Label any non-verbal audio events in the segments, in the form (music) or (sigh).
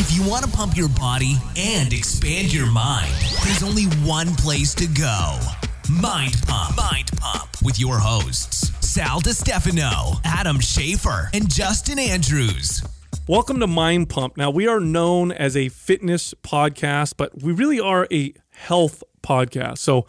If you want to pump your body and expand your mind, there's only one place to go Mind Pump. Mind Pump with your hosts, Sal Stefano, Adam Schafer, and Justin Andrews. Welcome to Mind Pump. Now, we are known as a fitness podcast, but we really are a health podcast. So,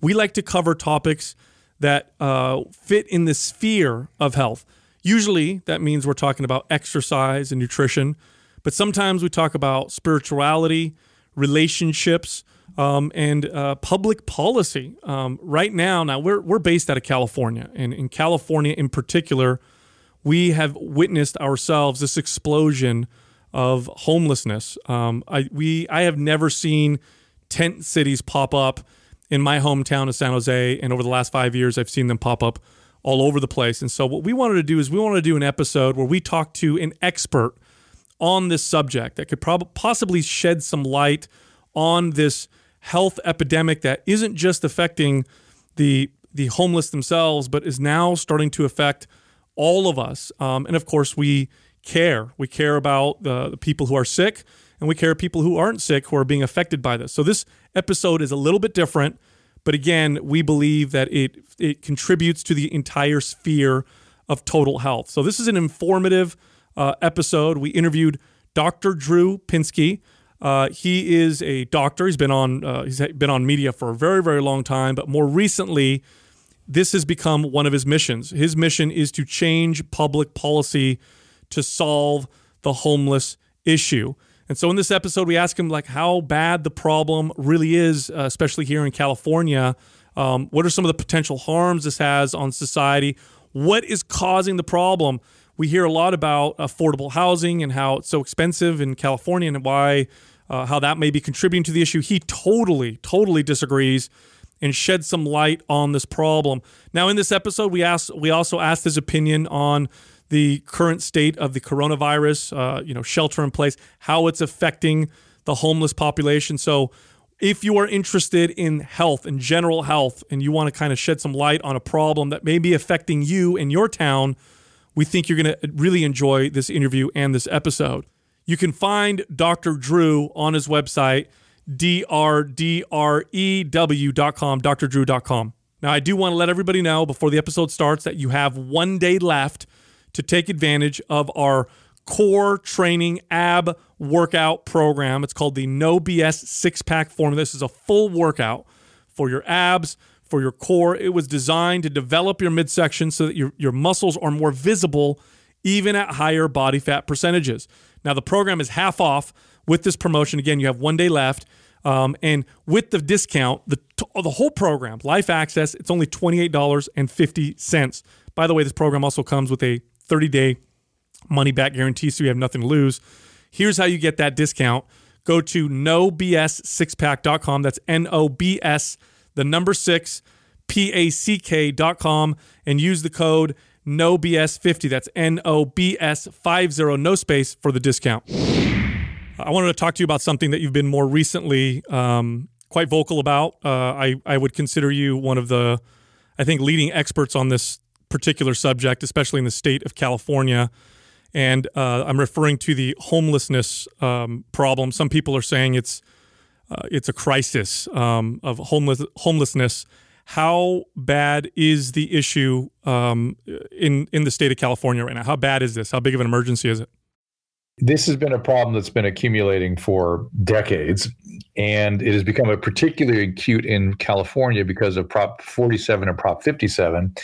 we like to cover topics that uh, fit in the sphere of health. Usually, that means we're talking about exercise and nutrition, but sometimes we talk about spirituality, relationships, um, and uh, public policy. Um, right now, now we're we're based out of California, and in California in particular, we have witnessed ourselves this explosion of homelessness. Um, I we I have never seen tent cities pop up in my hometown of San Jose, and over the last five years, I've seen them pop up all over the place. And so, what we wanted to do is we wanted to do an episode where we talk to an expert on this subject that could probably possibly shed some light on this health epidemic that isn't just affecting the the homeless themselves, but is now starting to affect all of us. Um, and of course, we care. We care about the, the people who are sick, and we care people who aren't sick who are being affected by this. So this episode is a little bit different, but again, we believe that it it contributes to the entire sphere of total health. So this is an informative uh, episode. We interviewed Dr. Drew Pinsky. Uh, he is a doctor. He's been on uh, he's been on media for a very very long time, but more recently, this has become one of his missions. His mission is to change public policy to solve the homeless issue. And so in this episode, we ask him like how bad the problem really is, uh, especially here in California. Um, what are some of the potential harms this has on society? What is causing the problem? We hear a lot about affordable housing and how it's so expensive in California and why uh, how that may be contributing to the issue. He totally, totally disagrees and shed some light on this problem. Now, in this episode, we asked we also asked his opinion on the current state of the coronavirus, uh, you know, shelter in place, how it's affecting the homeless population. So, if you are interested in health and general health, and you want to kind of shed some light on a problem that may be affecting you in your town we think you're going to really enjoy this interview and this episode. You can find Dr. Drew on his website, drdrew.com, drdrew.com. Now, I do want to let everybody know before the episode starts that you have one day left to take advantage of our core training ab workout program. It's called the No BS Six Pack Formula. This is a full workout for your abs, for your core. It was designed to develop your midsection so that your, your muscles are more visible even at higher body fat percentages. Now, the program is half off with this promotion. Again, you have one day left. Um, and with the discount, the, the whole program, Life Access, it's only $28.50. By the way, this program also comes with a 30 day money back guarantee, so you have nothing to lose. Here's how you get that discount go to nobs6pack.com. That's N O B S the number six, pack.com, and use the code NOBS50. That's N O B S 50, no space for the discount. I wanted to talk to you about something that you've been more recently um, quite vocal about. Uh, I, I would consider you one of the, I think, leading experts on this particular subject, especially in the state of California. And uh, I'm referring to the homelessness um, problem. Some people are saying it's uh, it's a crisis um, of homeless homelessness. How bad is the issue um, in in the state of California right now? How bad is this? How big of an emergency is it? This has been a problem that's been accumulating for decades, and it has become a particularly acute in California because of Prop 47 and Prop 57,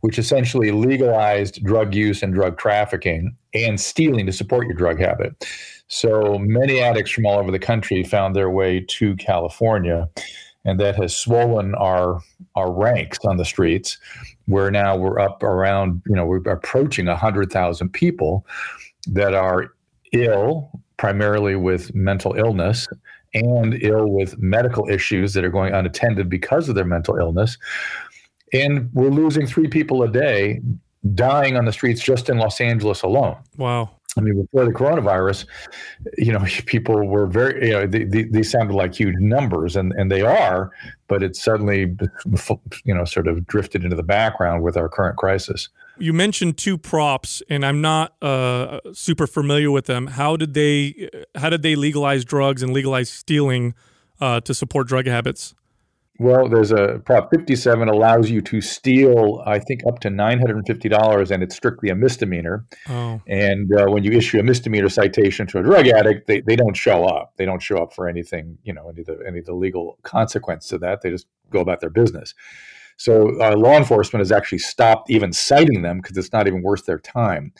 which essentially legalized drug use and drug trafficking and stealing to support your drug habit. So many addicts from all over the country found their way to California, and that has swollen our our ranks on the streets. Where now we're up around, you know, we're approaching hundred thousand people that are ill, primarily with mental illness, and ill with medical issues that are going unattended because of their mental illness. And we're losing three people a day dying on the streets just in Los Angeles alone. Wow. I mean, before the coronavirus, you know, (laughs) people were very, you know, these sounded like huge numbers, and, and they are, but it's suddenly, (laughs) you know, sort of drifted into the background with our current crisis. you mentioned two props, and I'm not uh, super familiar with them. How did they how did they legalize drugs and legalize stealing uh, to support drug habits? Well, there's a Prop 57 allows you to steal, I think, up to $950, and it's strictly a misdemeanor. Oh. And uh, when you issue a misdemeanor citation to a drug addict, they, they don't show up. They don't show up for anything, you know, any of the, any of the legal consequence to that. They just go about their business. So uh, law enforcement has actually stopped even citing them because it's not even worth their time.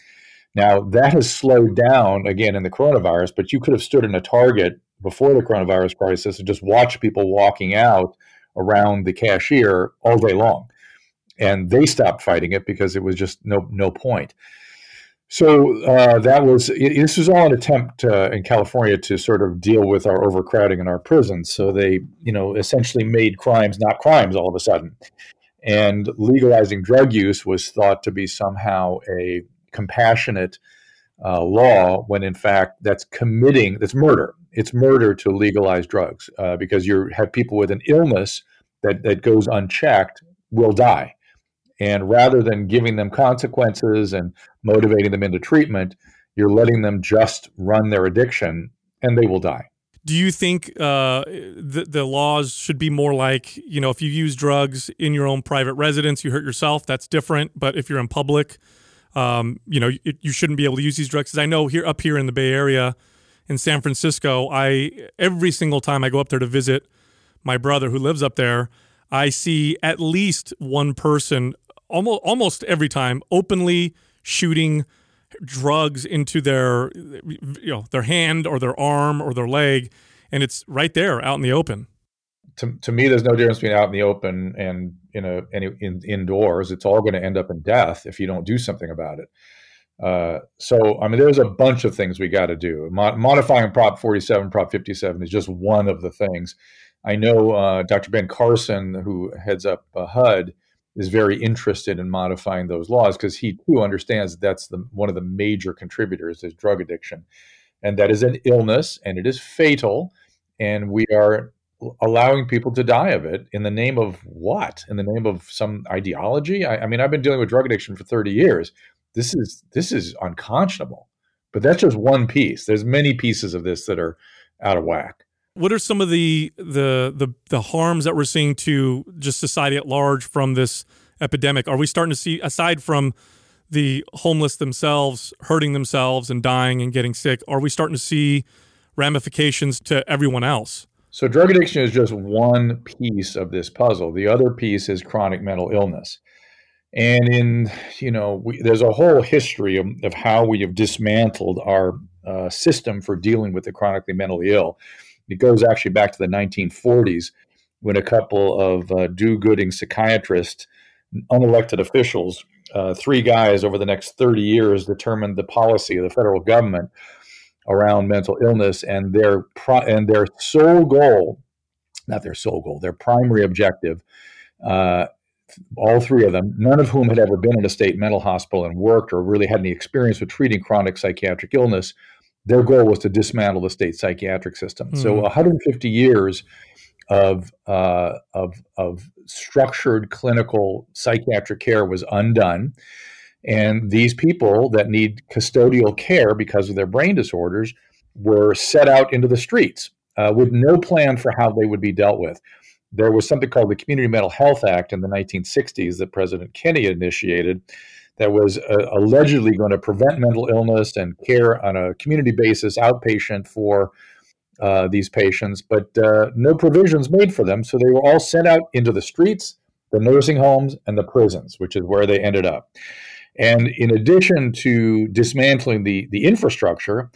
Now, that has slowed down again in the coronavirus, but you could have stood in a Target before the coronavirus crisis and just watched people walking out around the cashier all day long. And they stopped fighting it because it was just no no point. So uh, that was this was all an attempt uh, in California to sort of deal with our overcrowding in our prisons. So they, you know, essentially made crimes not crimes all of a sudden, and legalizing drug use was thought to be somehow a compassionate uh, law when in fact that's committing that's murder. It's murder to legalize drugs uh, because you have people with an illness that that goes unchecked will die. And rather than giving them consequences and motivating them into treatment, you're letting them just run their addiction and they will die. Do you think uh, the, the laws should be more like, you know, if you use drugs in your own private residence, you hurt yourself, that's different. But if you're in public, um, you know, you, you shouldn't be able to use these drugs. Because I know here up here in the Bay Area, in San Francisco, I every single time I go up there to visit my brother who lives up there, I see at least one person almost almost every time openly shooting drugs into their you know their hand or their arm or their leg and it's right there out in the open. To, to me there's no difference between out in the open and in a any in, indoors. It's all going to end up in death if you don't do something about it. Uh, so i mean there's a bunch of things we got to do. Mo- modifying prop 47 prop 57 is just one of the things i know uh, dr ben carson who heads up uh, hud is very interested in modifying those laws because he too understands that that's the one of the major contributors is drug addiction, and that is an illness and it is fatal, and we are allowing people to die of it in the name of what? In the name of some ideology? I, I mean, I've been dealing with drug addiction for thirty years. This is this is unconscionable. But that's just one piece. There's many pieces of this that are out of whack what are some of the, the the the harms that we're seeing to just society at large from this epidemic? Are we starting to see aside from the homeless themselves hurting themselves and dying and getting sick, are we starting to see ramifications to everyone else? So drug addiction is just one piece of this puzzle. The other piece is chronic mental illness. And in, you know, we, there's a whole history of, of, how we have dismantled our uh, system for dealing with the chronically mentally ill. It goes actually back to the 1940s when a couple of uh, do-gooding psychiatrists, unelected officials, uh, three guys over the next 30 years determined the policy of the federal government around mental illness and their and their sole goal, not their sole goal, their primary objective. Uh, all three of them, none of whom had ever been in a state mental hospital and worked or really had any experience with treating chronic psychiatric illness, their goal was to dismantle the state psychiatric system. Mm-hmm. So 150 years of, uh, of, of structured clinical psychiatric care was undone. And these people that need custodial care because of their brain disorders were set out into the streets uh, with no plan for how they would be dealt with. There was something called the Community Mental Health Act in the 1960s that President Kennedy initiated that was uh, allegedly going to prevent mental illness and care on a community basis, outpatient for uh, these patients, but uh, no provisions made for them. So they were all sent out into the streets, the nursing homes, and the prisons, which is where they ended up. And in addition to dismantling the, the infrastructure,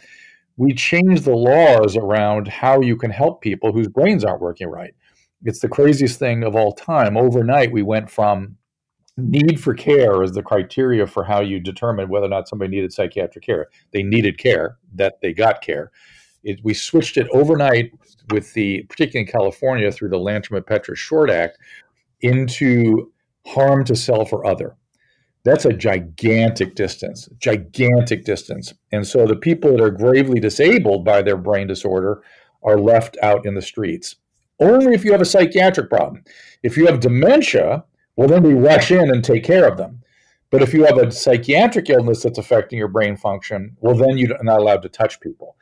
we changed the laws around how you can help people whose brains aren't working right. It's the craziest thing of all time. Overnight, we went from need for care is the criteria for how you determine whether or not somebody needed psychiatric care. They needed care, that they got care. It, we switched it overnight with the, particularly in California, through the Lanterman-Petris-Short Act, into harm to self or other. That's a gigantic distance, gigantic distance. And so the people that are gravely disabled by their brain disorder are left out in the streets. Only if you have a psychiatric problem. If you have dementia, well, then we rush in and take care of them. But if you have a psychiatric illness that's affecting your brain function, well, then you're not allowed to touch people.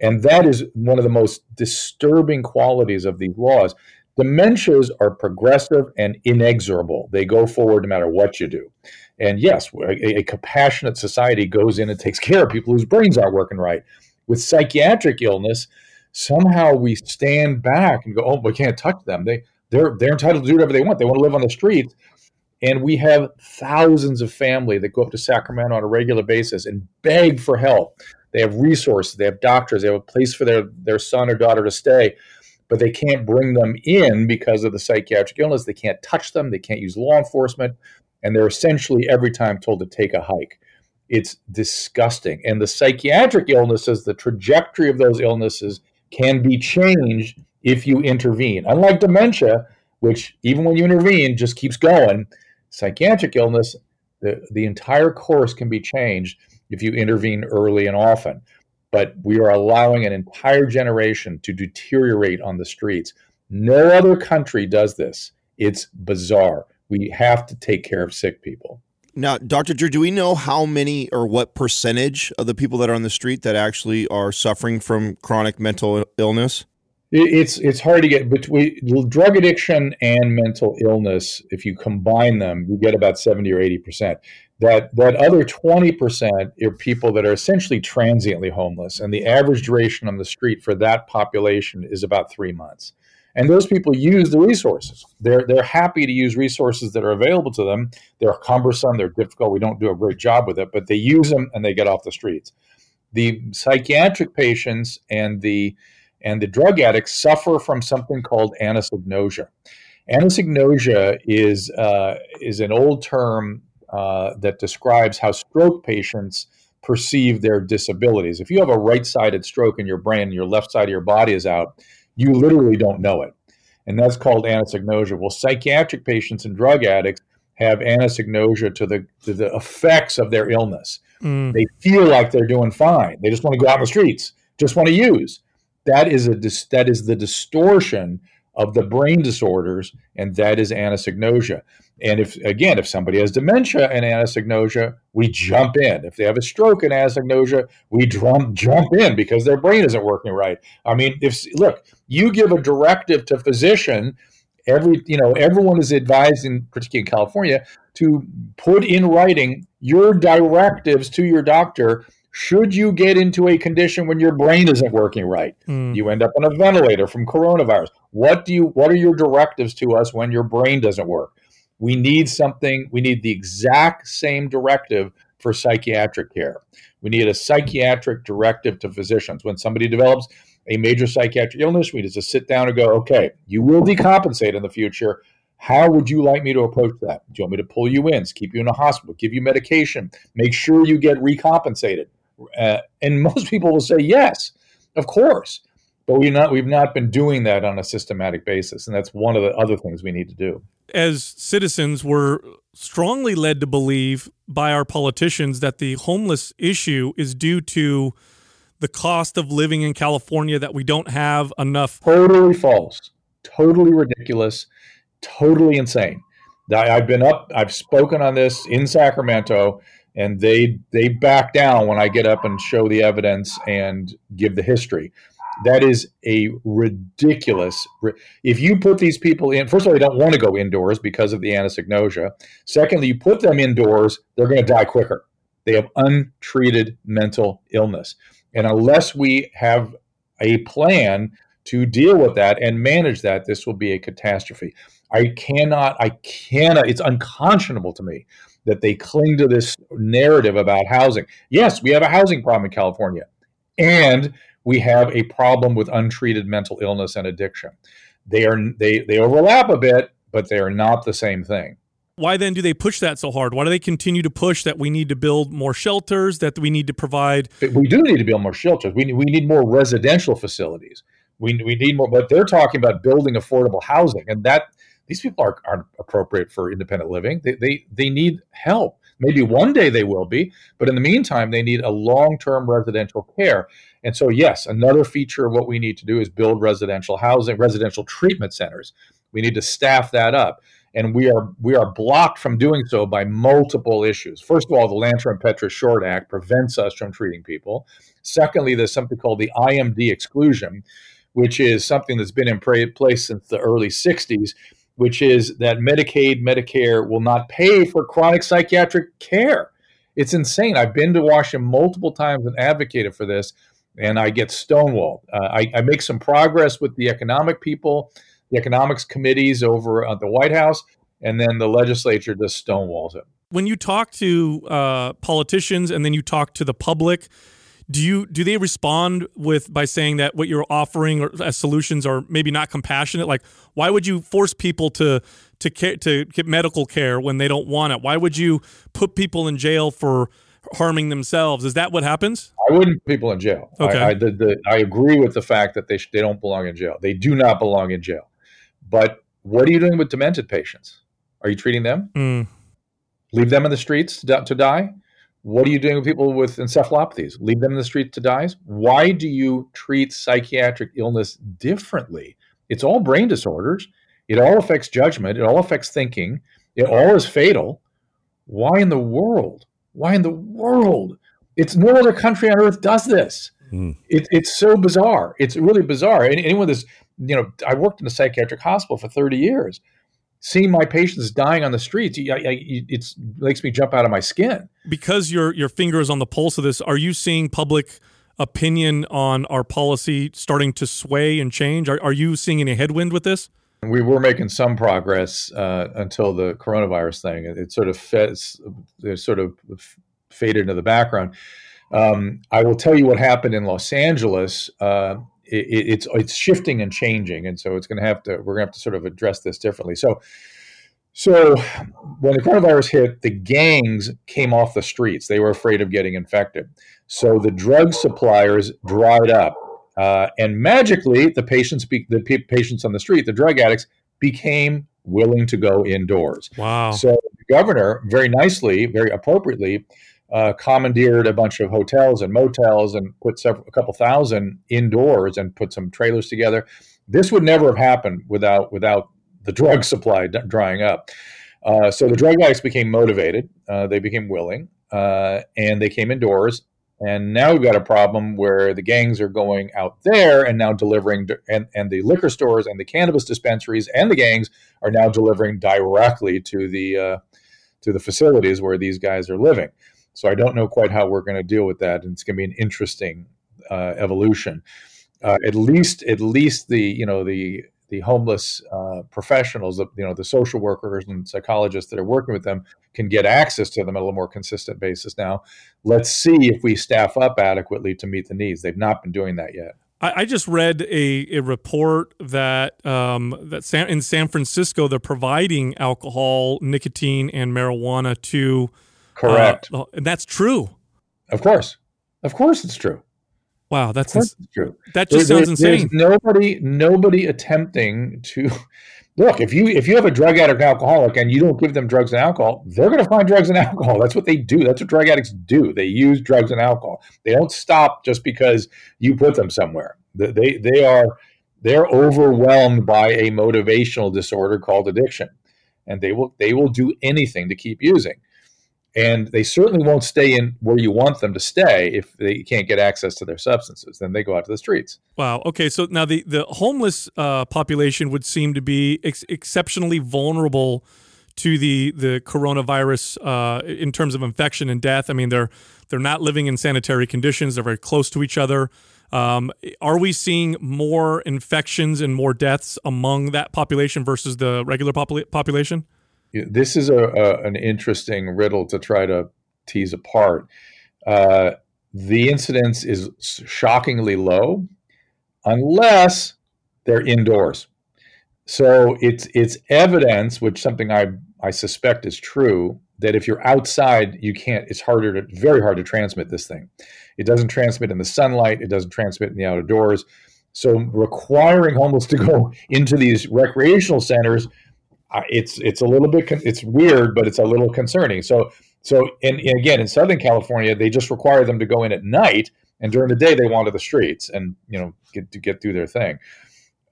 And that is one of the most disturbing qualities of these laws. Dementias are progressive and inexorable. They go forward no matter what you do. And yes, a, a, compassionate society goes in and takes care of people whose brains aren't working right. With psychiatric illness, somehow we stand back and go, "Oh, we can't touch them. They they're they're entitled to do whatever they want. They want to live on the streets." And we have thousands of family that go up to Sacramento on a regular basis and beg for help. They have resources, they have doctors, they have a place for their, their son or daughter to stay, but they can't bring them in because of the psychiatric illness. They can't touch them, they can't use law enforcement, and they're essentially every time told to take a hike. It's disgusting. And the psychiatric illnesses, the trajectory of those illnesses can be changed if you intervene. Unlike dementia, which even when you intervene just keeps going, psychiatric illness, the, the entire course can be changed if you intervene early and often. But we are allowing an entire generation to deteriorate on the streets. No other country does this. It's bizarre. We have to take care of sick people. Now, Dr. Drew, do we know how many or what percentage of the people that are on the street that actually are suffering from chronic mental illness? It's it's hard to get between drug addiction and mental illness. If you combine them, you get about seventy or eighty percent. That that other 20% are people that are essentially transiently homeless and the average duration on the street for that population is about 3 months. And those people use the resources. They're they're happy to use resources that are available to them. They're cumbersome they're difficult we don't do a great job with it but they use them and they get off the streets. The psychiatric patients and the and the drug addicts suffer from something called anosognosia anosognosia is uh, is an old term uh, that describes how stroke patients perceive their disabilities. If you have a right sided stroke in your brain and your left side of your body is out, you literally don't know it. And that's called anosognosia. Well, psychiatric patients and drug addicts have anosognosia to the, to the effects of their illness. Mm. They feel like they're doing fine. They just want to go out in the streets, just want to use. That is a that is the distortion of the brain disorders, and that is anosognosia. And if again, if somebody has dementia and anosognosia, we jump in. If they have a stroke and anosognosia, we jump jump in because their brain isn't working right. I mean, if look, you give a directive to physician, every you know everyone is advised, in particularly in California, to put in writing your directives to your doctor should you get into a condition when your brain isn't working right mm. you end up on a ventilator from coronavirus what do you what are your directives to us when your brain doesn't work we need something we need the exact same directive for psychiatric care we need a psychiatric directive to physicians when somebody develops a major psychiatric illness we need to sit down and go okay you will decompensate in the future how would you like me to approach that? Do you want me to pull you in, keep you in a hospital, give you medication, make sure you get recompensated? Uh, and (laughs) most people will say yes, of course. But we've not we've not been doing that on a systematic basis, and that's one of the other things we need to do. As citizens, we're strongly led to believe by our politicians that the homeless issue is due to the cost of living in California that we don't have enough. Totally false. Totally ridiculous. Totally insane. I've been up. I've spoken on this in Sacramento and they they back down when I get up and show the evidence and give the history. That is a ridiculous. If you put these people in, first of all, they don't want to go indoors because of the anosognosia. Secondly, you put them indoors, they're going to die quicker. They have untreated mental illness, and unless we have a plan to deal with that and manage that, this will be a catastrophe. I cannot. I cannot. It's unconscionable to me that they cling to this narrative about housing. Yes, we have a housing problem in California, and we have a problem with untreated mental illness and addiction. They are they they overlap a bit, but they are not the same thing. Why then do they push that so hard? Why do they continue to push that we need to build more shelters, that we need to provide? We do need to build more shelters. We, need, we need more residential facilities. We, we need more, but they're talking about building affordable housing. And that these people are, aren't appropriate for independent living. They, they, they need help. Maybe one day they will be, but in the meantime, they need a long term residential care. And so, yes, another feature of what we need to do is build residential housing, residential treatment centers. We need to staff that up. and we are we are blocked from doing so by multiple issues. First of all, the Lanterman-Petris-Short Act prevents us from treating people. Secondly, there's something called the IMD exclusion, which is something that's been in place since the early 60s, which is that Medicaid, Medicare will not pay for chronic psychiatric care. It's insane. I've been to Washington multiple times and advocated for this, and I get stonewalled. Uh, I, I make some progress with the economic people, the economics committees over at the White House, and then the legislature just stonewalls it. When you talk to uh, politicians and then you talk to the public, do you do they respond with by saying that what you're offering as solutions are maybe not compassionate? Like why would you force people to to care, to get medical care when they don't want it? Why would you put people in jail for harming themselves? Is that what happens? I wouldn't put people in jail. Okay. I, I, the, the, I agree with the fact that they, sh- they don't belong in jail. They do not belong in jail. But what are you doing with demented patients? Are you treating them? Mm. leave them in the streets to, to die what are you doing with people with encephalopathies? Leave them in the street to die? Why do you treat psychiatric illness differently? It's all brain disorders. It all affects judgment. It all affects thinking. It all is fatal. Why in the world? Why in the world? It's no other country on earth does this. Mm. It, it's so bizarre. It's really bizarre. Anyone that's, you know, I worked in a psychiatric hospital for 30 years. Seeing my patients dying on the streets, it makes me jump out of my skin because your your finger is on the pulse of this, are you seeing public opinion on our policy starting to sway and change? Are, are you seeing any headwind with this? We were making some progress uh, until the coronavirus thing. It, it sort of it sort of faded into the background. Um, I will tell you what happened in Los Angeles. Uh, it, it's it's shifting and changing, and so it's going to have to. We're going to have to sort of address this differently. So so when the coronavirus hit, the gangs came off the streets. They were afraid of getting infected. So the drug suppliers dried up. Uh, and magically, the patients, be- the p- patients on the street, the drug addicts, became willing to go indoors. Wow! So the governor, very nicely, very appropriately, uh, commandeered a bunch of hotels and motels and put several, a couple thousand indoors and put some trailers together. This would never have happened without without the drug (laughs) supply d- drying up. Uh, so the drug addicts became motivated. Uh, they became willing, uh, and they came indoors. And now we've got a problem where the gangs are going out there and now delivering, and, and the liquor stores and the cannabis dispensaries and the gangs are now delivering directly to the uh, to the facilities where these guys are living. So I don't know quite how we're going to deal with that, and it's going to be an interesting uh, evolution. Uh, at least, at least the you know the the homeless uh, professionals, you know, the social workers and psychologists that are working with them can get access to them on a little more consistent basis now. Let's see if we staff up adequately to meet the needs. They've not been doing that yet. I, just read a, a report that um, that San, in San Francisco they're providing alcohol, nicotine, and marijuana to correct, uh, and that's true. Of course, of course, it's true. Wow, that's ins- true. That just there, sounds there, insane. nobody, nobody attempting to (laughs) look. If you if you have a drug addict, alcoholic, and you don't give them drugs and alcohol, they're going to find drugs and (laughs) alcohol. That's what they do. That's what drug addicts do. They use drugs and alcohol. They don't stop just because you put them somewhere. They they are they're overwhelmed by a motivational disorder called addiction, and they will they will do anything to keep using and they certainly won't stay in where you want them to stay if they can't get access to their substances. Then they go out to the streets. Wow. Okay. So now the the homeless uh, population would seem to be ex- exceptionally vulnerable to the the coronavirus uh, in terms of infection and death. I mean they're they're not living in sanitary conditions. They're very close to each other. Um, are we seeing more infections and more deaths among that population versus the regular popula- population this is a, a, an interesting riddle to try to tease apart. Uh, the incidence is shockingly low, unless they're indoors. So it's it's evidence, which something I I suspect is true, that if you're outside, you can't. It's harder to very hard to transmit this thing. It doesn't transmit in the sunlight. It doesn't transmit in the outdoors. So requiring homeless to go (laughs) into these recreational centers it's it's a little bit it's weird, but it's a little concerning. So so and, and, again in Southern California, they just require them to go in at night, and during the day they wander the streets and you know get to get through their thing.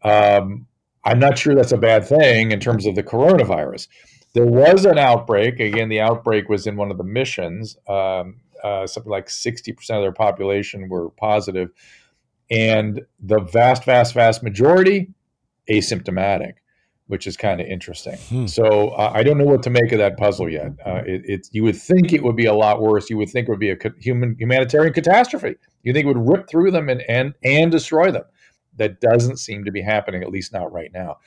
Um, I'm not sure that's a bad thing in terms of the coronavirus. There was an outbreak. Again, the outbreak was in one of the missions. Um, uh, something like 60% of their population were positive, and the vast, vast, vast majority asymptomatic, which is kind of interesting. Hmm. So uh, I don't know what to make of that puzzle yet. Uh, it, it's you would think it would be a lot worse. You would think it would be a human humanitarian catastrophe. You think it would rip through them and and and destroy them. That doesn't seem to be happening, at least not right now.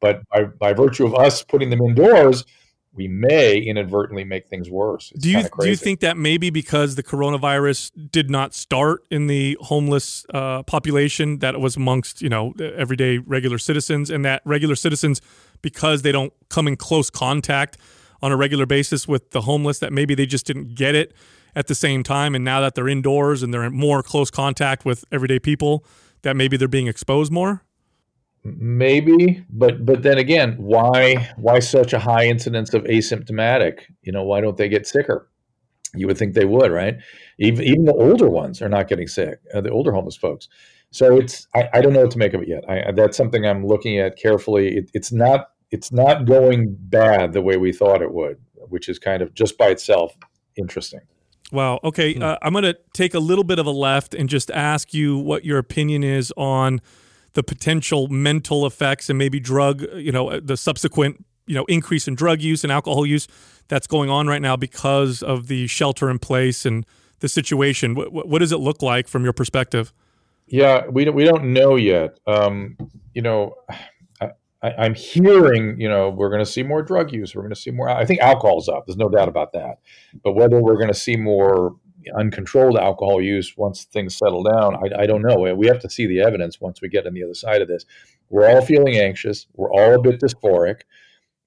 But by, by virtue of us putting them indoors, we may inadvertently make things worse. It's do you do you think that maybe because the coronavirus did not start in the homeless uh, population, that it was amongst you know everyday regular citizens, and that regular citizens, because they don't come in close contact on a regular basis with the homeless, that maybe they just didn't get it at the same time, and now that they're indoors and they're in more close contact with everyday people, that maybe they're being exposed more. Maybe, but but then again, why why such a high incidence of asymptomatic? You know, why don't they get sicker? You would think they would, right? Even even the older ones are not getting sick. Uh, the older homeless folks. So it's I, I don't know what to make of it yet. I, that's something I'm looking at carefully. It, it's not it's not going bad the way we thought it would, which is kind of just by itself interesting. Wow. Okay. Hmm. Uh, I'm going to take a little bit of a left and just ask you what your opinion is on the potential mental effects and maybe drug, you know, uh, the subsequent, you know, increase in drug use and alcohol use that's going on right now because of the shelter in place and the situation. What, what does it look like from your perspective? Yeah, we don't, we don't know yet. Um, you know, I, am hearing, you know, we're going to see more drug use. We're going to see more. I think alcohol's up. There's no doubt about that. But whether we're going to see more uncontrolled alcohol use once things settle down, I, I, don't know. We have to see the evidence once we get on the other side of this. We're all feeling anxious. We're all a bit dysphoric,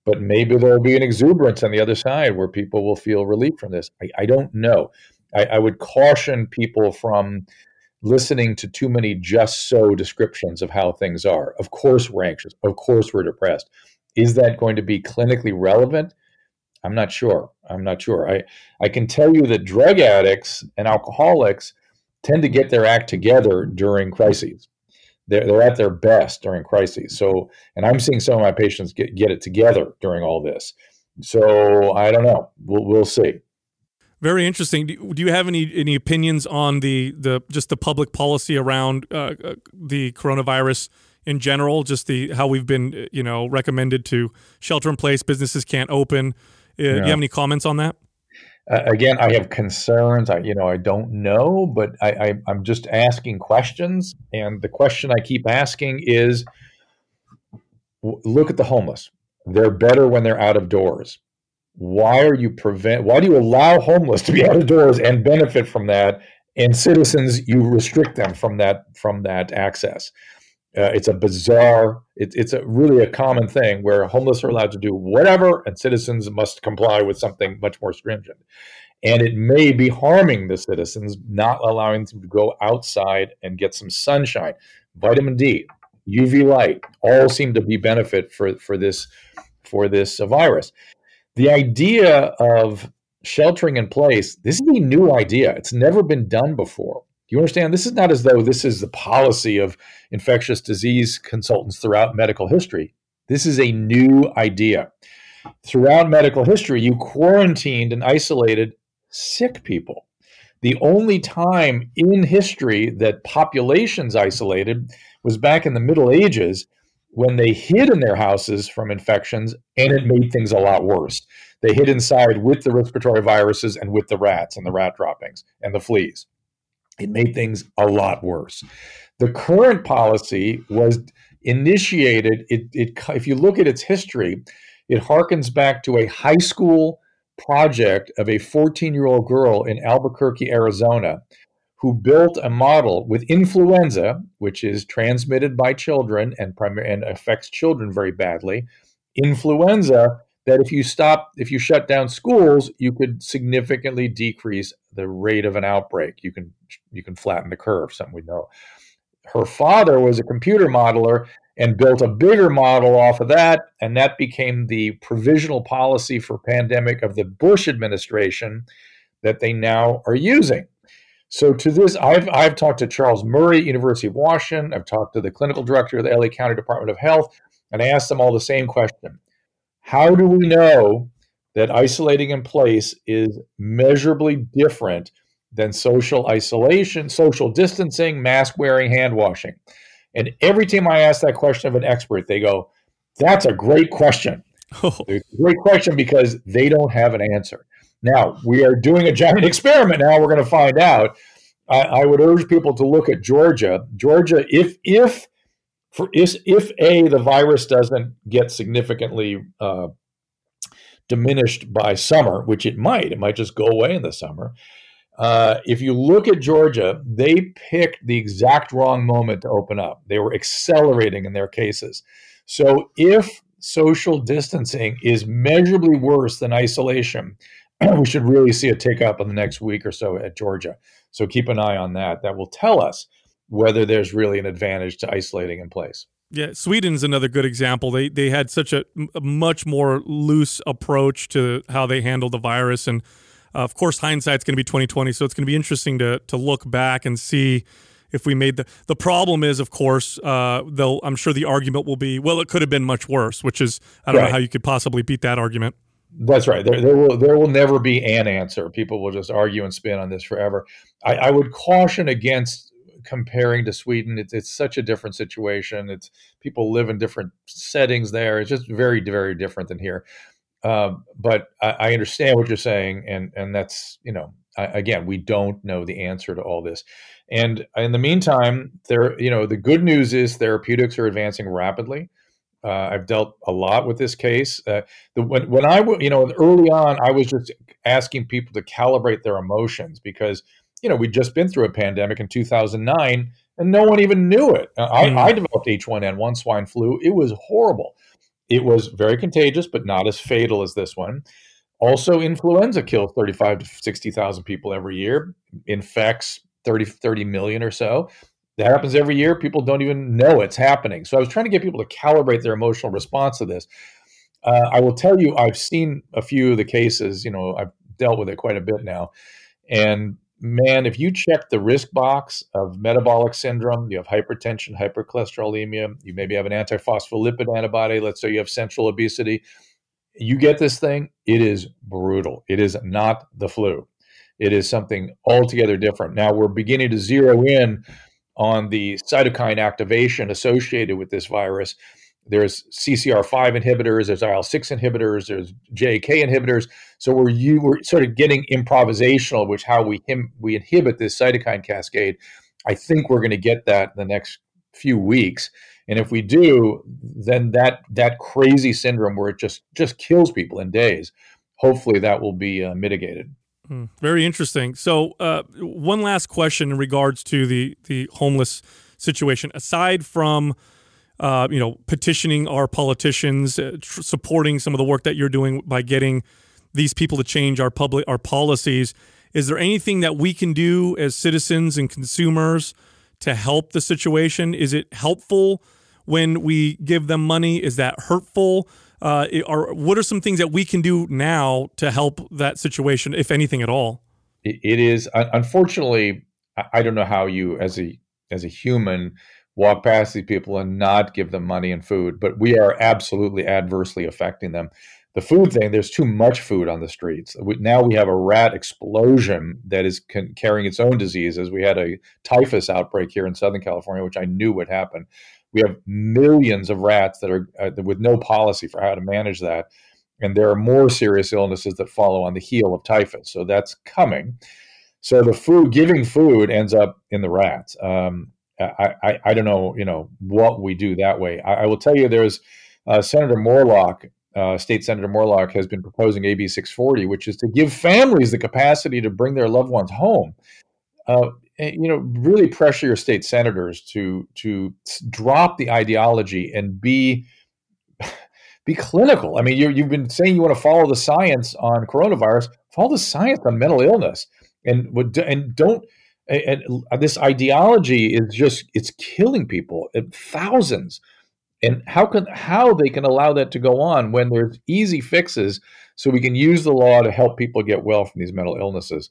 but maybe there'll be an exuberance on the other side where people will feel relief from this. I, I don't know. I, I would caution people from listening to too many just so descriptions of how things are. Of course, we're anxious. Of course, we're depressed. Is that going to be clinically relevant? I'm not sure. I'm not sure. I, I can tell you that drug addicts and alcoholics tend to get their act together during crises. They're, they're at their best during crises. So, and I'm seeing some of my patients get, get it together during all this. So I don't know. We'll, we'll see. Very interesting. Do, do you have any any opinions on the the just the public policy around uh, uh the coronavirus in general? Just the how we've been you know recommended to shelter in place, businesses can't open. Yeah. Do you have any comments on that? Uh, again, I have concerns. I, you know, I don't know, but I, I, I'm just asking questions, and the question I keep asking is: Look at the homeless. They're better when they're out of doors. Why are you prevent? Why do you allow homeless to be out of doors and benefit from that, and citizens you restrict them from that from that access? Uh, it's a bizarre. It, it's a really a common thing where homeless are allowed to do whatever, and citizens must comply with something much more stringent. And it may be harming the citizens, not allowing them to go outside and get some sunshine, vitamin D, UV light, all seem to be benefit for for this for this virus. The idea of sheltering in place, this is a new idea. It's never been done before. Do you understand? This is not as though this is the policy of infectious disease consultants throughout medical history. This is a new idea. Throughout medical history, you quarantined and isolated sick people. The only time in history that populations isolated was back in the Middle Ages when they hid in their houses from infections and it made things a lot worse. They hid inside with the respiratory viruses and with the rats and the rat droppings and the fleas it made things a lot worse. The current policy was initiated. It, it, if you look at its history, it harkens back to a high school project of a 14 year old girl in Albuquerque, Arizona, who built a model with influenza, which is transmitted by children and, prim- and affects children very badly. Influenza that if you stop, if you shut down schools, you could significantly decrease the rate of an outbreak. You can you can flatten the curve. Something we know. Her father was a computer modeler and built a bigger model off of that, and that became the provisional policy for pandemic of the Bush administration that they now are using. So to this, I've I've talked to Charles Murray, University of Washington. I've talked to the clinical director of the LA County Department of Health and I asked them all the same question How do we know that isolating in place is measurably different than social isolation, social distancing, mask wearing, hand washing? And every time I ask that question of an expert, they go, That's a great question. Oh. (laughs) It's a great question because they don't have an answer. Now, we are doing a giant (laughs) experiment now. We're going to find out. I, I would urge people to look at Georgia. Georgia, if if for if, if a the virus doesn't get significantly uh, diminished by summer, which it might, it might just go away in the summer. Uh, if you look at Georgia, they picked the exact wrong moment to open up. They were accelerating in their cases. So if social distancing is measurably worse than isolation, (clears throat) we should really see a take up in the next week or so at Georgia. So keep an eye on that. That will tell us whether there's really an advantage to isolating in place. Yeah, Sweden's another good example. They they had such a, a much more loose approach to how they handled the virus, and uh, of course, hindsight's going to be twenty twenty. So it's going to be interesting to to look back and see if we made the the problem is, of course, uh, though I'm sure the argument will be, well, it could have been much worse, which is I don't right. know how you could possibly beat that argument. That's right. There, there will there will never be an answer. People will just argue and spin on this forever. I, I would caution against comparing to Sweden. It's it's such a different situation. It's people live in different settings there. It's just very very different than here. Um, but I, I, understand what you're saying, and and that's you know I, again we don't know the answer to all this. And in the meantime, there you know the good news is therapeutics are advancing rapidly. Uh, I've dealt a lot with this case. Uh, the, when, when I, you know, early on, I was just asking people to calibrate their emotions because, you know, we'd just been through a pandemic in 2009 and no one even knew it. Uh, I, mm. I developed H1N1 swine flu. It was horrible. It was very contagious, but not as fatal as this one. Also, influenza kills 35 to 60,000 people every year, infects 30, 30 million or so. That happens every year. People don't even know it's happening. So I was trying to get people to calibrate their emotional response to this. Uh, I will tell you, I've seen a few of the cases. You know, I've dealt with it quite a bit now, and man, if you check the risk box of metabolic syndrome, you have hypertension, hypercholesterolemia, you maybe have an antiphospholipid antibody. Let's say you have central obesity. You get this thing, it is brutal. It is not the flu. It is something altogether different. Now we're beginning to zero in on the cytokine activation associated with this virus. There's CCR5 inhibitors, there's IL6 inhibitors, there's JAK inhibitors. So we're you we're sort of getting improvisational, which how we him, we inhibit this cytokine cascade. I think we're going to get that in the next few weeks. And if we do, then that that crazy syndrome where it just just kills people in days, hopefully that will be uh, mitigated. Hmm. very interesting. So, uh, one last question in regards to the the homeless situation. Aside from, uh, you know, petitioning our politicians, uh, tr- supporting some of the work that you're doing by getting these people to change our public our policies, is there anything that we can do as citizens and consumers to help the situation? Is it helpful when we give them money? Is that hurtful? uh, are what are some things that we can do now to help that situation, if anything at all? It is unfortunately, I don't know how you as a as a human walk past these people and not give them money and food, but we are absolutely adversely affecting them. The food thing, there's too much food on the streets. We, now we have a rat explosion that is con- carrying its own diseases. We had a typhus outbreak here in Southern California, which I knew would happen. We have millions of rats that are uh, with no policy for how to manage that. And there are more serious illnesses that follow on the heel of typhus. So that's coming. So the food, giving food ends up in the rats. Um, I, I, I, don't know, you know, what we do that way. I, I will tell you there's uh, Senator Moorlach, uh, State Senator Moorlach, has been proposing AB 640, which is to give families the capacity to bring their loved ones home. Uh, you know really pressure your state senators to to drop the ideology and be be clinical. I mean, you have been saying you want to follow the science on coronavirus. Follow the science on mental illness, and and don't. And this ideology is just it's killing people, thousands. And how can how they can allow that to go on when there's easy fixes, so we can use the law to help people get well from these mental illnesses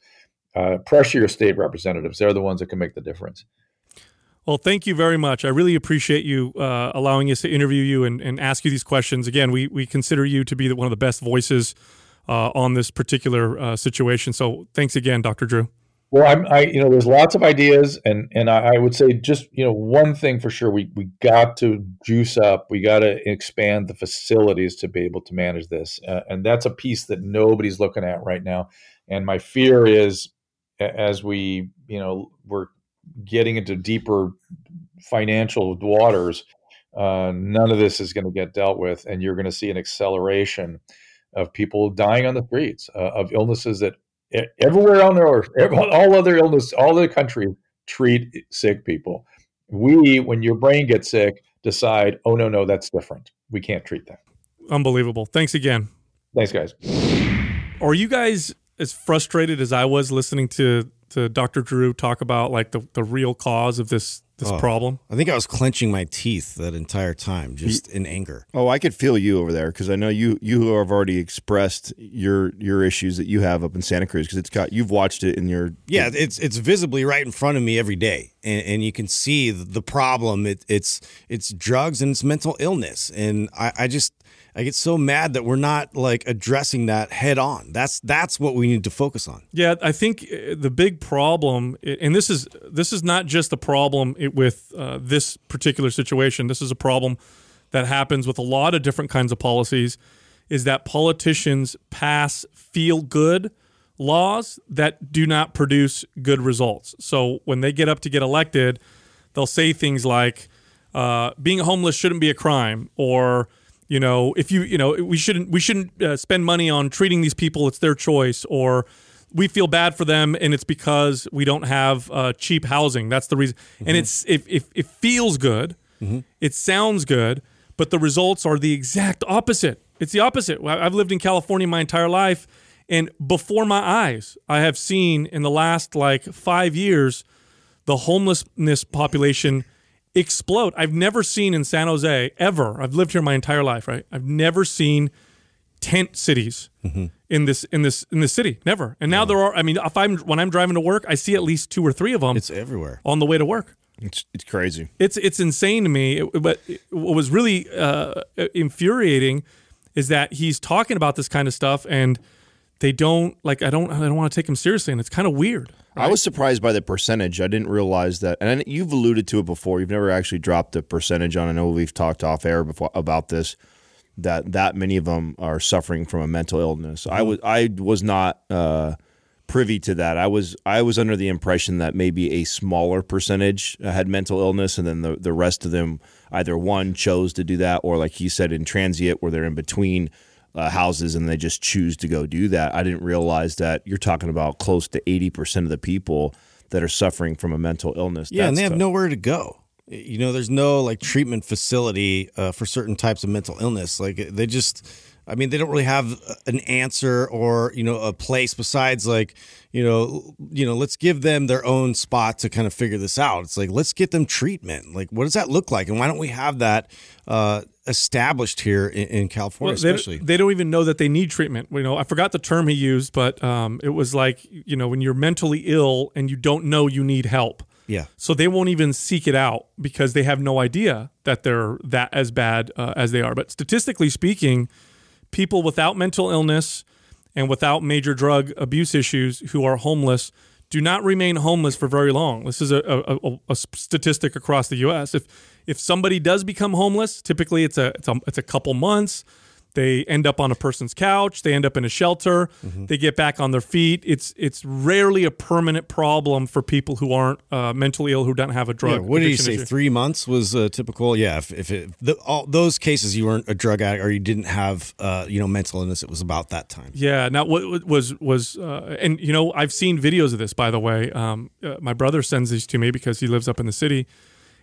uh, pressure your state representatives. They're the ones that can make the difference. Well, thank you very much. I really appreciate you uh, allowing us to interview you and, and ask you these questions. Again, we, we consider you to be one of the best voices uh, on this particular uh, situation. So thanks again, Dr. Drew. Well, I'm, I, you know, there's lots of ideas, and and I, I would say just you know one thing for sure, we we got to juice up, we got to expand the facilities to be able to manage this, uh, and that's a piece that nobody's looking at right now. And my fear is, as we, you know, we're getting into deeper financial waters, uh, none of this is going to get dealt with, and you're going to see an acceleration of people dying on the streets uh, of illnesses that everywhere on earth, all other illness, all the countries treat sick people. We, when your brain gets sick, decide, oh no, no, that's different. We can't treat that. Unbelievable. Thanks again. Thanks, guys. Are you guys as frustrated as I was listening to to Dr. Drew talk about like the, the real cause of this this oh, problem? I think I was clenching my teeth that entire time, just in anger. Oh, I could feel you over there because I know you you have already expressed your your issues that you have up in Santa Cruz because it's got you've watched it in your yeah it's it's visibly right in front of me every day and, and you can see the problem. It, it's it's drugs and it's mental illness, and I, I just I get so mad that we're not like addressing that head on. That's that's what we need to focus on. Yeah, I think uh, the big problem, and this is this is not just the problem with uh, this particular situation. This is a problem that happens with a lot of different kinds of policies. Is that politicians pass feel good laws that do not produce good results. So when they get up to get elected, they'll say things like, uh, "Being homeless shouldn't be a crime," or you know if you you know we shouldn't we shouldn't uh, spend money on treating these people it's their choice or we feel bad for them and it's because we don't have uh, cheap housing that's the reason mm-hmm. and it's if, if it feels good mm-hmm. it sounds good but the results are the exact opposite it's the opposite i've lived in california my entire life and before my eyes i have seen in the last like five years the homelessness population explode. I've never seen in San Jose ever. I've lived here my entire life, right? I've never seen tent cities mm-hmm. in this in this in this city. Never. And now yeah. there are. I mean, if I'm when I'm driving to work, I see at least two or three of them. It's everywhere on the way to work. It's it's crazy. It's it's insane to me. It, but it, what was really uh, infuriating is that he's talking about this kind of stuff and they don't like. I don't. I don't want to take him seriously, and it's kind of weird. Right? I was surprised by the percentage. I didn't realize that, and you've alluded to it before. You've never actually dropped the percentage on. I know we've talked off air before about this. That that many of them are suffering from a mental illness. Mm-hmm. I was I was not uh, privy to that. I was I was under the impression that maybe a smaller percentage had mental illness, and then the the rest of them either one chose to do that, or like he said in transient, where they're in between uh, houses and they just choose to go do that. I didn't realize that you're talking about close to 80% of the people that are suffering from a mental illness. Yeah, and they have nowhere to go. You know, there's no like treatment facility uh, for certain types of mental illness. Like they just I mean, they don't really have an answer or you know a place besides like you know you know let's give them their own spot to kind of figure this out. It's like let's get them treatment. Like what does that look like, and why don't we have that uh, established here in, in California? Well, especially, they, they, don't even know that they need treatment. You know, I forgot the term he used, but um, it was like you know when you're mentally ill and you don't know you need help. Yeah. So they won't even seek it out because they have no idea that they're that as bad uh, as they are. But statistically speaking people without mental illness and without major drug abuse issues who are homeless do not remain homeless for very long. This is a, a, a, statistic across the U.S. If if somebody does become homeless, typically it's a it's a, it's a couple months. They end up on a person's couch. They end up in a shelter. Mm-hmm. They get back on their feet. It's it's rarely a permanent problem for people who aren't uh, mentally ill who don't have a drug. Yeah, what did you say? Issue. Three months was uh, typical. Yeah, if, if it, the, all those cases you weren't a drug addict or you didn't have uh, you know mental illness, it was about that time. Yeah. Now what was was uh, and you know I've seen videos of this by the way. Um, uh, my brother sends these to me because he lives up in the city,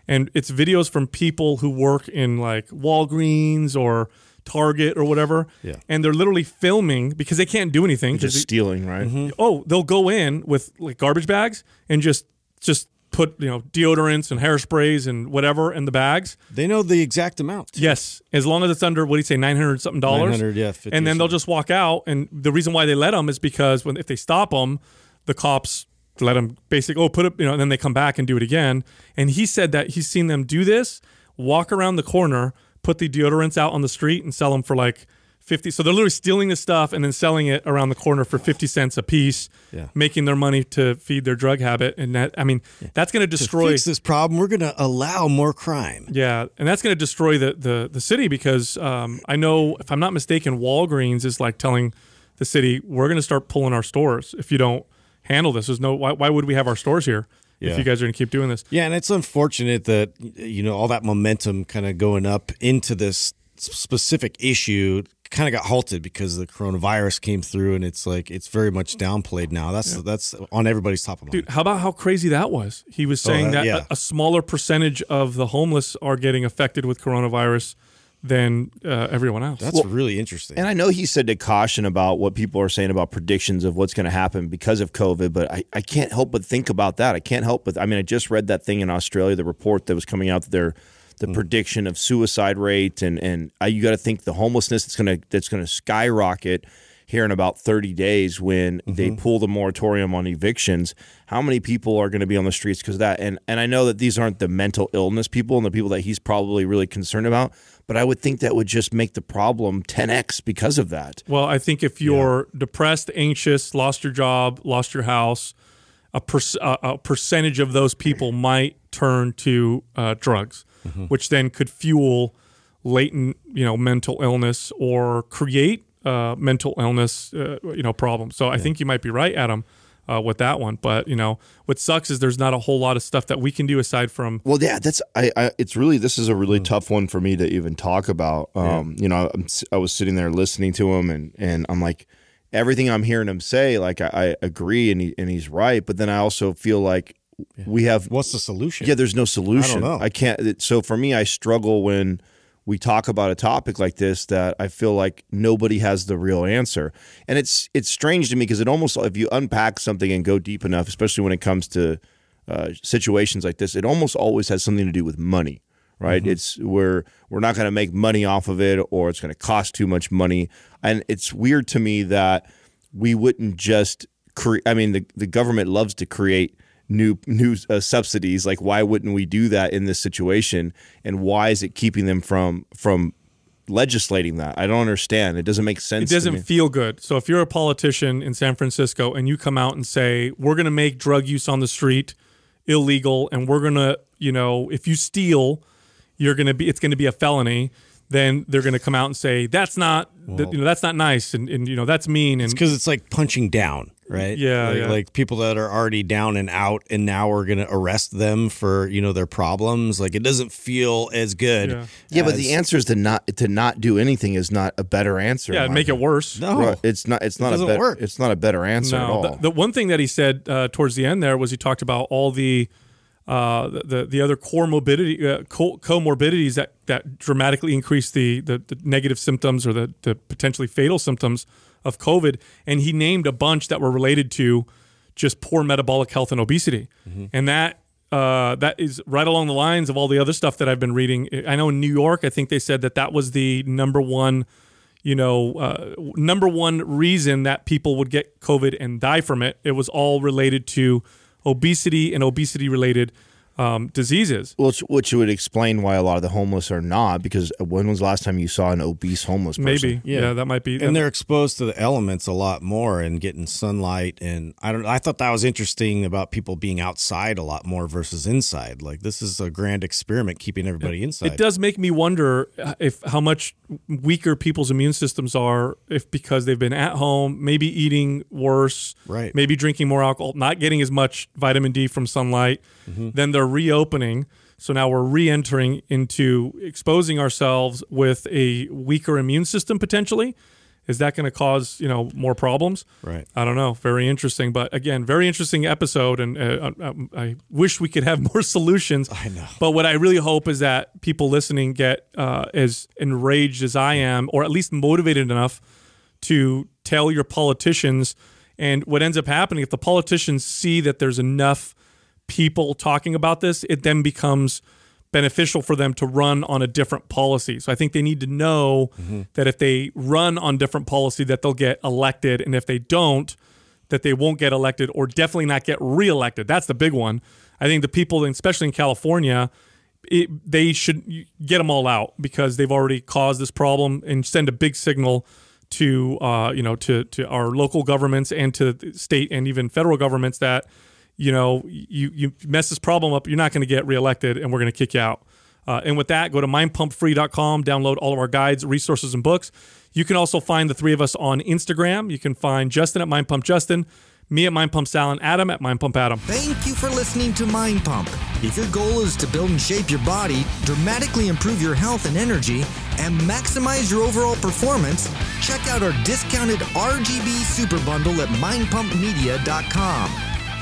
and it's videos from people who work in like Walgreens or Target or whatever. Yeah. And they're literally filming because they can't do anything. Just stealing, right? Mm-hmm. Oh, they'll go in with like garbage bags and just just put you know deodorants and hairsprays and whatever in the bags. They know the exact amount. Yes, as long as it's under what do you say nine hundred something dollars. Nine hundred, yeah. And then they'll just walk out. And the reason why they let them is because when if they stop them, the cops let them basically oh put up you know and then they come back and do it again and he said that he's seen them do this walk around the corner put the deodorants out on the street and sell them for like 50 so they're literally stealing the stuff and then selling it around the corner for 50 cents a piece Yeah. making their money to feed their drug habit and that i mean that's going to destroy this problem, we're going to allow more crime. yeah, and that's going to destroy the, the the city because um, I know if I'm not mistaken, Walgreens is like telling the city we're going to start pulling our stores if you don't handle this. There's no why, why would we have our stores here Yeah. if you guys are going to keep doing this? Yeah, and it's unfortunate that you know all that momentum kind of going up into this specific issue kind of got halted because the coronavirus came through, and it's like it's very much downplayed now. That's that's on everybody's top of mind. Dude, how about how crazy that was? He was saying uh, that yeah. a, a smaller percentage of the homeless are getting affected with coronavirus than uh, everyone else. That's really interesting. And I know he said to caution about what people are saying about predictions of what's going to happen because of COVID, but I, I can't help but think about that. I can't help but, I mean, I just read that thing in Australia, the report that was coming out there, the prediction of suicide rate. And, and I, you got to think the homelessness that's going to, that's going to skyrocket here in about 30 days when they pull the moratorium on evictions how many people are going to be on the streets because of that? And and I know that these aren't the mental illness people and the people that he's probably really concerned about but I would think that would just make the problem 10x because of that. Well, I think if you're depressed, anxious, lost your job, lost your house, a, per- a percentage of those people might turn to uh, drugs, which then could fuel latent, you know, mental illness or create uh, mental illness, uh, you know, problems. So I think you might be right, Adam, uh, with that one. But you know, what sucks is there's not a whole lot of stuff that we can do aside from Well, yeah, that's I, I. It's really this is a really tough one for me to even talk about. Um, you know, I'm, s- I was sitting there listening to him, and and I'm like, everything I'm hearing him say, like I, I agree, and he and he's right, but then I also feel like we have What's the solution? yeah, there's no solution. know. I can't. it- So for me, I struggle when we talk about a topic like this that I feel like nobody has the real answer, and it's it's strange to me because it almost if you unpack something and go deep enough, especially when it comes to uh, situations like this, it almost always has something to do with money. Right? It's we're we're not going to make money off of it, or it's going to cost too much money, and it's weird to me that we wouldn't just create. I mean, the the government loves to create new new uh, subsidies. Like, why wouldn't we do that in this situation? And why is it keeping them from from legislating that? I don't understand. It doesn't make sense. it doesn't me. feel good. So if you're a politician in San Francisco and you come out and say we're going to make drug use on the street illegal and we're going to, you know, if you steal, you're going to be it's going to be a felony, then they're going to come out and say that's not that, you know that's not nice and, and you know that's mean and because it's like punching down, right? Yeah, like, yeah. like people that are already down and out, and now we're going to arrest them for you know their problems. Like it doesn't feel as good. Yeah. Yeah, but the answer is to not to not do anything is not a better answer. yeah, make it worse. No, Right. It's not. It's not a doesn't better. work. It's not a better answer at all. The, the one thing that he said uh, towards the end there was he talked about all the uh, the, the the other core morbidity uh, co- comorbidities that that dramatically increase the, the the negative symptoms or the the potentially fatal symptoms of COVID, and he named a bunch that were related to just poor metabolic health and obesity, and that. Uh, that is right along the lines of all the other stuff that I've been reading. I know in New York, I think they said that that was the number one you know, uh, number one reason that people would get COVID and die from it. It was all related to obesity and obesity related um, diseases. Which, which would explain why a lot of the homeless are not. Because when was the last time you saw an obese homeless person? Maybe, yeah. that might be. and they're exposed to the elements a lot more and getting sunlight and I don't I thought that was interesting about people being outside a lot more versus inside. Like this is a grand experiment keeping everybody inside. It does make me wonder uh, if how much weaker people's immune systems are if because they've been at home, maybe eating worse, Right. Maybe drinking more alcohol, not getting as much vitamin D from sunlight. Then they're reopening. So now we're re-entering into exposing ourselves with a weaker immune system potentially. Is that going to cause you know more problems? Right. I don't know. Very interesting, but again, very interesting episode, and uh, um, I wish we could have (laughs) more solutions. I know. But what I really hope is that people listening get uh, as enraged as I am, or at least motivated enough to tell your politicians. And what ends up happening if the politicians see that there's enough people talking about this, it then becomes beneficial for them to run on a different policy. So I think they need to know that if they run on different policy that they'll get elected and if they don't that they won't get elected or definitely not get reelected. That's the big one. I think the people, especially in California, it, they should get them all out because they've already caused this problem and send a big signal to uh, you know to to our local governments and to state and even federal governments that you know you you mess this problem up, you're not going to get reelected, and we're going to kick you out. Uh, and with that, go to mindpumpfree.com, download all of our guides, resources, and books. You can also find the three of us on Instagram. You can find Justin at Mind Pump Justin, me at Mind Pump Sal, and Adam at Mind Pump Adam. Thank you for listening to Mind Pump. If your goal is to build and shape your body, dramatically improve your health and energy, and maximize your overall performance, check out our discounted RGB Super Bundle at mindpumpmedia.com.